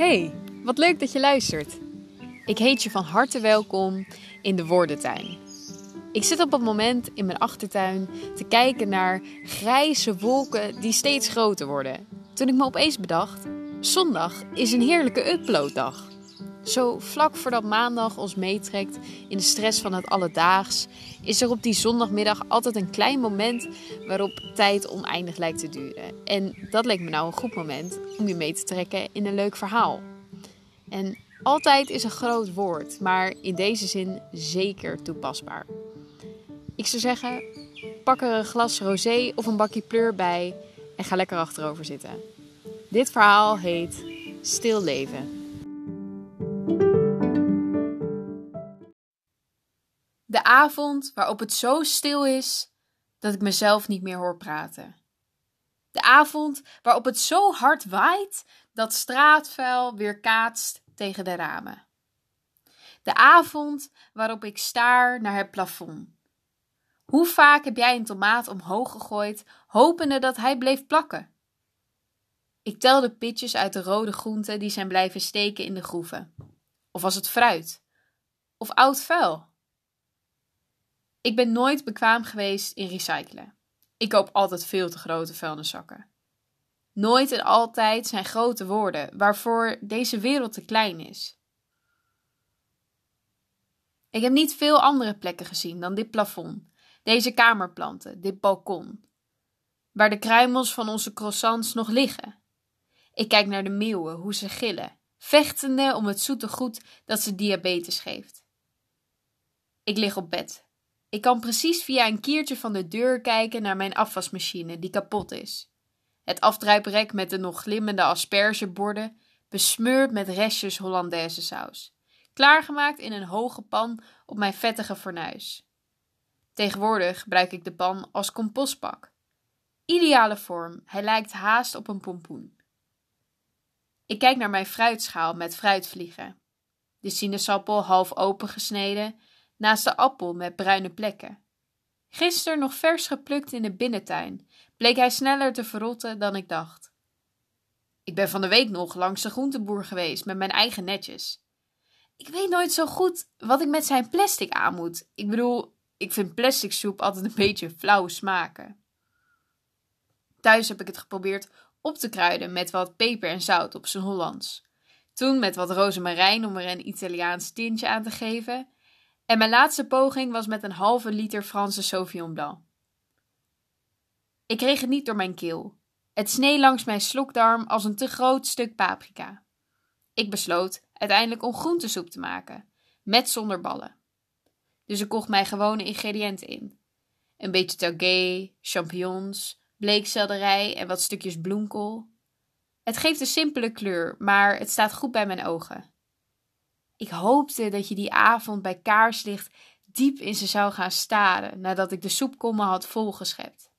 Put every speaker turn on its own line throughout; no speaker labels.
Hey, wat leuk dat je luistert. Ik heet je van harte welkom in de Woordentuin. Ik zit op het moment in mijn achtertuin te kijken naar grijze wolken die steeds groter worden. Toen ik me opeens bedacht, zondag is een heerlijke uploaddag. Zo vlak voordat maandag ons meetrekt in de stress van het alledaags, is er op die zondagmiddag altijd een klein moment waarop tijd oneindig lijkt te duren. En dat leek me nou een goed moment om je mee te trekken in een leuk verhaal. En altijd is een groot woord, maar in deze zin zeker toepasbaar. Ik zou zeggen, pak er een glas rosé of een bakje pleur bij en ga lekker achterover zitten. Dit verhaal heet Stil leven. Avond waarop het zo stil is dat ik mezelf niet meer hoor praten. De avond waarop het zo hard waait dat straatvuil weer kaatst tegen de ramen. De avond waarop ik staar naar het plafond. Hoe vaak heb jij een tomaat omhoog gegooid, hopende dat hij bleef plakken? Ik tel de pitjes uit de rode groenten die zijn blijven steken in de groeven. Of was het fruit? Of oud vuil? Ik ben nooit bekwaam geweest in recyclen. Ik koop altijd veel te grote vuilniszakken. Nooit en altijd zijn grote woorden waarvoor deze wereld te klein is. Ik heb niet veel andere plekken gezien dan dit plafond, deze kamerplanten, dit balkon, waar de kruimels van onze croissants nog liggen. Ik kijk naar de meeuwen, hoe ze gillen, vechtende om het zoete goed dat ze diabetes geeft. Ik lig op bed, ik kan precies via een kiertje van de deur kijken naar mijn afwasmachine die kapot is. Het afdruiprek met de nog glimmende aspergeborden, besmeurd met restjes Hollandaise saus. Klaargemaakt in een hoge pan op mijn vettige fornuis. Tegenwoordig gebruik ik de pan als compostbak. Ideale vorm, hij lijkt haast op een pompoen. Ik kijk naar mijn fruitschaal met fruitvliegen. De sinaasappel half opengesneden naast de appel met bruine plekken. Gisteren nog vers geplukt in de binnentuin, bleek hij sneller te verrotten dan ik dacht. Ik ben van de week nog langs de groenteboer geweest met mijn eigen netjes. Ik weet nooit zo goed wat ik met zijn plastic aan moet. Ik bedoel, ik vind plastic soep altijd een beetje flauw smaken. Thuis heb ik het geprobeerd op te kruiden met wat peper en zout op zijn Hollands. Toen met wat rozemarijn om er een Italiaans tintje aan te geven en mijn laatste poging was met een halve liter Franse Sauvignon Blanc. Ik kreeg het niet door mijn keel. Het snee langs mijn slokdarm als een te groot stuk paprika. Ik besloot uiteindelijk om groentesoep te maken, met zonder ballen. Dus ik kocht mijn gewone ingrediënten in. Een beetje taugé, champignons, bleekselderij en wat stukjes bloemkool. Het geeft een simpele kleur, maar het staat goed bij mijn ogen. Ik hoopte dat je die avond bij kaarslicht diep in ze zou gaan staren nadat ik de soepkommen had volgeschept.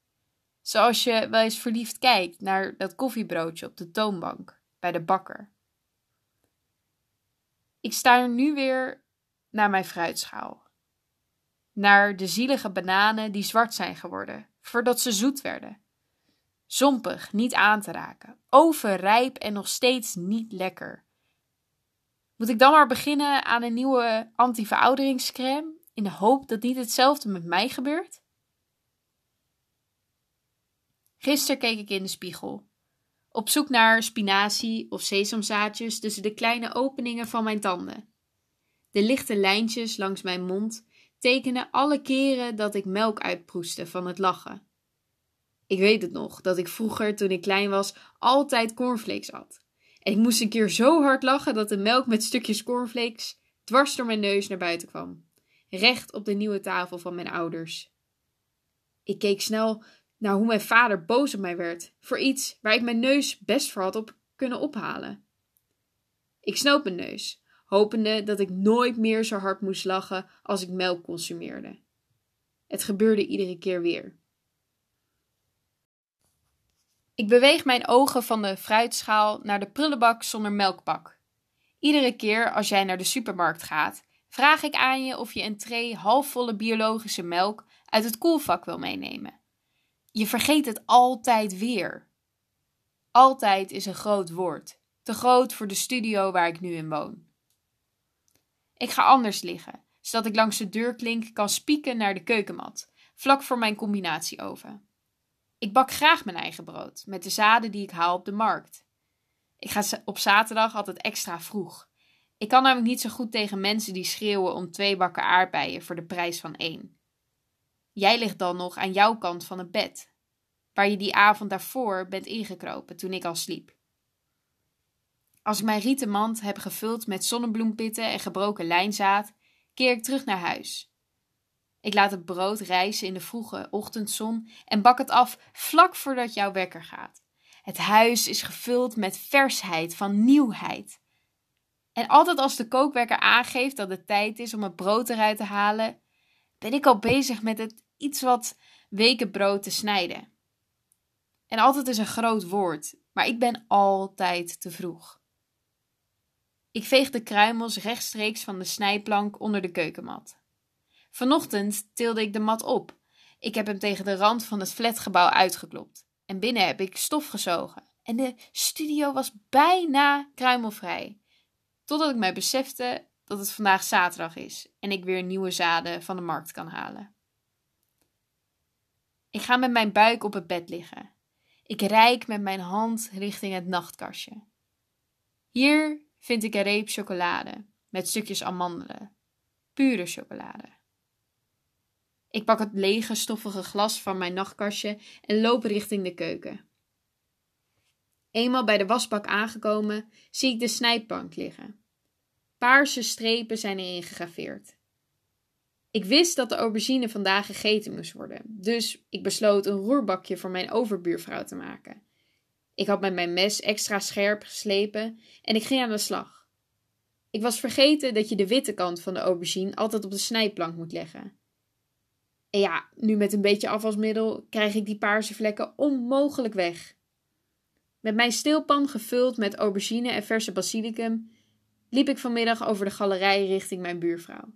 Zoals je wel eens verliefd kijkt naar dat koffiebroodje op de toonbank bij de bakker. Ik sta er nu weer naar mijn fruitschaal. Naar de zielige bananen die zwart zijn geworden, voordat ze zoet werden. Zompig, niet aan te raken, overrijp en nog steeds niet lekker. Moet ik dan maar beginnen aan een nieuwe anti-verouderingscrème in de hoop dat niet hetzelfde met mij gebeurt? Gisteren keek ik in de spiegel, op zoek naar spinazie of sesamzaadjes tussen de kleine openingen van mijn tanden. De lichte lijntjes langs mijn mond tekenen alle keren dat ik melk uitproestte van het lachen. Ik weet het nog, dat ik vroeger, toen ik klein was, altijd cornflakes at. En ik moest een keer zo hard lachen dat de melk met stukjes cornflakes dwars door mijn neus naar buiten kwam. Recht op de nieuwe tafel van mijn ouders. Ik keek snel naar hoe mijn vader boos op mij werd voor iets waar ik mijn neus best voor had op kunnen ophalen. Ik snoop mijn neus, hopende dat ik nooit meer zo hard moest lachen als ik melk consumeerde. Het gebeurde iedere keer weer. Ik beweeg mijn ogen van de fruitschaal naar de prullenbak zonder melkbak. Iedere keer als jij naar de supermarkt gaat, vraag ik aan je of je een tray halfvolle biologische melk uit het koelvak wil meenemen. Je vergeet het altijd weer. Altijd is een groot woord. te groot voor de studio waar ik nu in woon. Ik ga anders liggen, zodat ik langs de deurklink kan spieken naar de keukenmat, vlak voor mijn combinatieoven. Ik bak graag mijn eigen brood, met de zaden die ik haal op de markt. Ik ga op zaterdag altijd extra vroeg. Ik kan namelijk niet zo goed tegen mensen die schreeuwen om twee bakken aardbeien voor de prijs van één. Jij ligt dan nog aan jouw kant van het bed, waar je die avond daarvoor bent ingekropen toen ik al sliep. Als ik mijn rieten mand heb gevuld met zonnebloempitten en gebroken lijnzaad, keer ik terug naar huis. Ik laat het brood rijzen in de vroege ochtendzon en bak het af vlak voordat jouw wekker gaat. Het huis is gevuld met versheid van nieuwheid. En altijd als de kookwekker aangeeft dat het tijd is om het brood eruit te halen, ben ik al bezig met het iets wat weken brood te snijden. En altijd is een groot woord, maar ik ben altijd te vroeg. Ik veeg de kruimels rechtstreeks van de snijplank onder de keukenmat. Vanochtend tilde ik de mat op. Ik heb hem tegen de rand van het flatgebouw uitgeklopt. En binnen heb ik stof gezogen. En de studio was bijna kruimelvrij. Totdat ik mij besefte dat het vandaag zaterdag is en ik weer nieuwe zaden van de markt kan halen. Ik ga met mijn buik op het bed liggen. Ik reik met mijn hand richting het nachtkastje. Hier vind ik een reep chocolade met stukjes amandelen. Pure chocolade. Ik pak het lege, stoffige glas van mijn nachtkastje en loop richting de keuken. Eenmaal bij de wasbak aangekomen, zie ik de snijplank liggen. Paarse strepen zijn erin gegraveerd. Ik wist dat de aubergine vandaag gegeten moest worden, dus ik besloot een roerbakje voor mijn overbuurvrouw te maken. Ik had met mijn mes extra scherp geslepen en ik ging aan de slag. Ik was vergeten dat je de witte kant van de aubergine altijd op de snijplank moet leggen. En ja, nu met een beetje afwasmiddel krijg ik die paarse vlekken onmogelijk weg. Met mijn steelpan gevuld met aubergine en verse basilicum liep ik vanmiddag over de galerij richting mijn buurvrouw.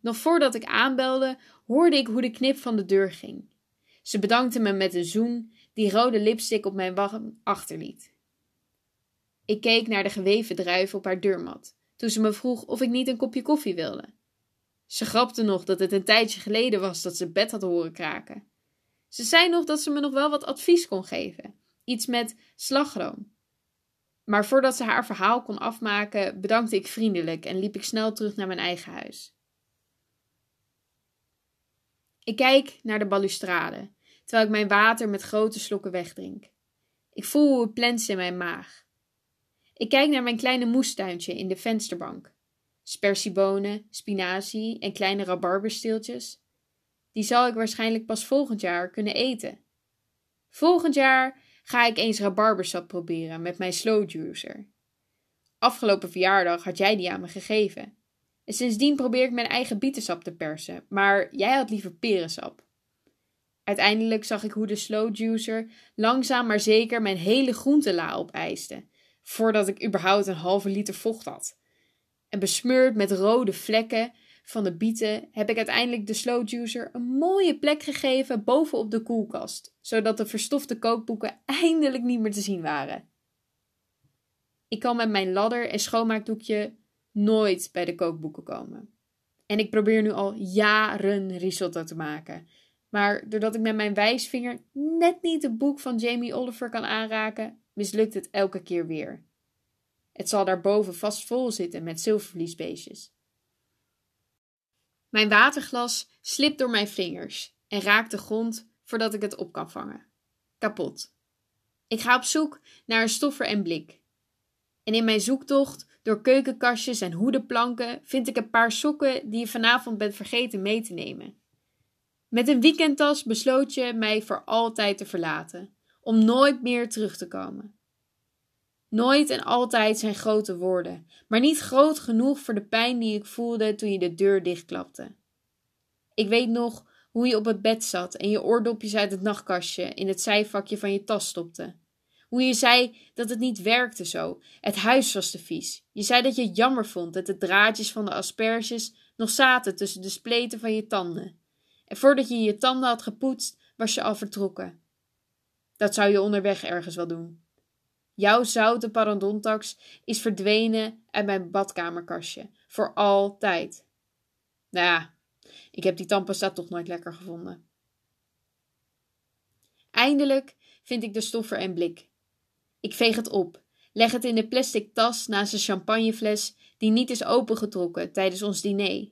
Nog voordat ik aanbelde, hoorde ik hoe de knip van de deur ging. Ze bedankte me met een zoen die rode lipstick op mijn wang achterliet. Ik keek naar de geweven druif op haar deurmat, toen ze me vroeg of ik niet een kopje koffie wilde. Ze grapte nog dat het een tijdje geleden was dat ze bed had horen kraken. Ze zei nog dat ze me nog wel wat advies kon geven, iets met slagroom. Maar voordat ze haar verhaal kon afmaken, bedankte ik vriendelijk en liep ik snel terug naar mijn eigen huis. Ik kijk naar de balustrade, terwijl ik mijn water met grote slokken wegdrink. Ik voel hoe het in mijn maag. Ik kijk naar mijn kleine moestuintje in de vensterbank. Spersiebonen, spinazie en kleine rabarbersteeltjes. Die zal ik waarschijnlijk pas volgend jaar kunnen eten. Volgend jaar ga ik eens rabarbersap proberen met mijn slow juicer. Afgelopen verjaardag had jij die aan me gegeven. En sindsdien probeer ik mijn eigen bietensap te persen, maar jij had liever perensap. Uiteindelijk zag ik hoe de slow juicer langzaam maar zeker mijn hele groentela opeiste, voordat ik überhaupt een halve liter vocht had. En besmeurd met rode vlekken van de bieten heb ik uiteindelijk de slow juicer een mooie plek gegeven bovenop de koelkast, zodat de verstofte kookboeken eindelijk niet meer te zien waren. Ik kan met mijn ladder en schoonmaakdoekje nooit bij de kookboeken komen. En ik probeer nu al jaren risotto te maken. Maar doordat ik met mijn wijsvinger net niet het boek van Jamie Oliver kan aanraken, mislukt het elke keer weer. Het zal daarboven vast vol zitten met zilvervliesbeestjes. Mijn waterglas slipt door mijn vingers en raakt de grond voordat ik het op kan vangen. Kapot. Ik ga op zoek naar een stoffer en blik. En in mijn zoektocht door keukenkastjes en hoedenplanken vind ik een paar sokken die je vanavond bent vergeten mee te nemen. Met een weekendtas besloot je mij voor altijd te verlaten, om nooit meer terug te komen. Nooit en altijd zijn grote woorden, maar niet groot genoeg voor de pijn die ik voelde toen je de deur dichtklapte. Ik weet nog hoe je op het bed zat en je oordopjes uit het nachtkastje in het zijvakje van je tas stopte. Hoe je zei dat het niet werkte zo. Het huis was te vies. Je zei dat je het jammer vond dat de draadjes van de asperges nog zaten tussen de spleten van je tanden. En voordat je je tanden had gepoetst, was je al vertrokken. Dat zou je onderweg ergens wel doen. Jouw zoute parodontax is verdwenen uit mijn badkamerkastje. Voor altijd. Nou ja, ik heb die tandpasta toch nooit lekker gevonden. Eindelijk vind ik de stoffer en blik. Ik veeg het op, leg het in de plastic tas naast een champagnefles die niet is opengetrokken tijdens ons diner.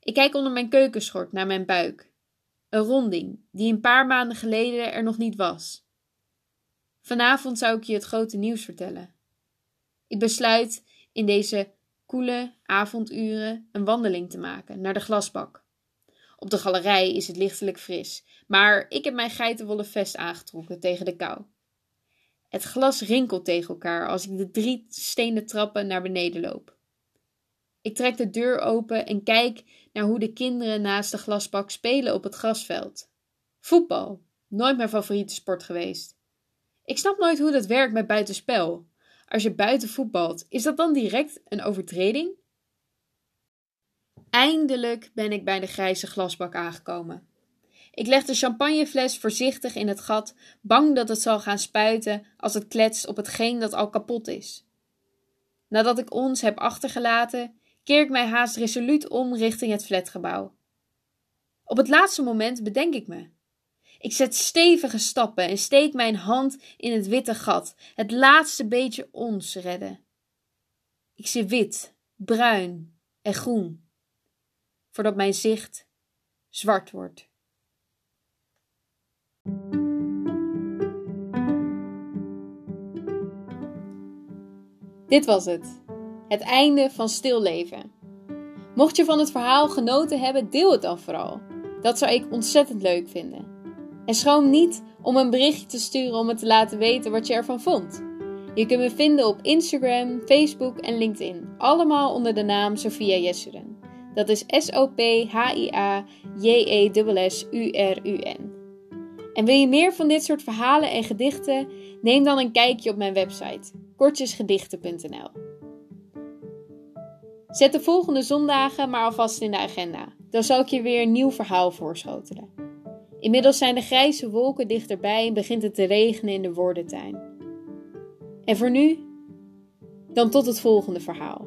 Ik kijk onder mijn keukenschort naar mijn buik. Een ronding die een paar maanden geleden er nog niet was. Vanavond zou ik je het grote nieuws vertellen. Ik besluit in deze koele avonduren een wandeling te maken naar de glasbak. Op de galerij is het lichtelijk fris, maar ik heb mijn geitenwolle vest aangetrokken tegen de kou. Het glas rinkelt tegen elkaar als ik de drie stenen trappen naar beneden loop. Ik trek de deur open en kijk naar hoe de kinderen naast de glasbak spelen op het grasveld. Voetbal, nooit mijn favoriete sport geweest. Ik snap nooit hoe dat werkt met buitenspel. Als je buiten voetbalt, is dat dan direct een overtreding? Eindelijk ben ik bij de grijze glasbak aangekomen. Ik leg de champagnefles voorzichtig in het gat, bang dat het zal gaan spuiten als het kletst op hetgeen dat al kapot is. Nadat ik ons heb achtergelaten, keer ik mij haast resoluut om richting het flatgebouw. Op het laatste moment bedenk ik me. Ik zet stevige stappen en steek mijn hand in het witte gat, het laatste beetje ons redden. Ik zie wit, bruin en groen, voordat mijn zicht zwart wordt. Dit was het. Het einde van stilleven. Mocht je van het verhaal genoten hebben, deel het dan vooral. Dat zou ik ontzettend leuk vinden. En schroom niet om een berichtje te sturen om me te laten weten wat je ervan vond. Je kunt me vinden op Instagram, Facebook en LinkedIn. Allemaal onder de naam Sophia Jessuren. Dat is S-O-P-H-I-A-J-E-S-S-U-R-U-N. En wil je meer van dit soort verhalen en gedichten? Neem dan een kijkje op mijn website kortjesgedichten.nl. Zet de volgende zondagen maar alvast in de agenda. Dan zal ik je weer een nieuw verhaal voorschotelen. Inmiddels zijn de grijze wolken dichterbij en begint het te regenen in de woordentuin. En voor nu, dan tot het volgende verhaal.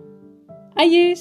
Adieu!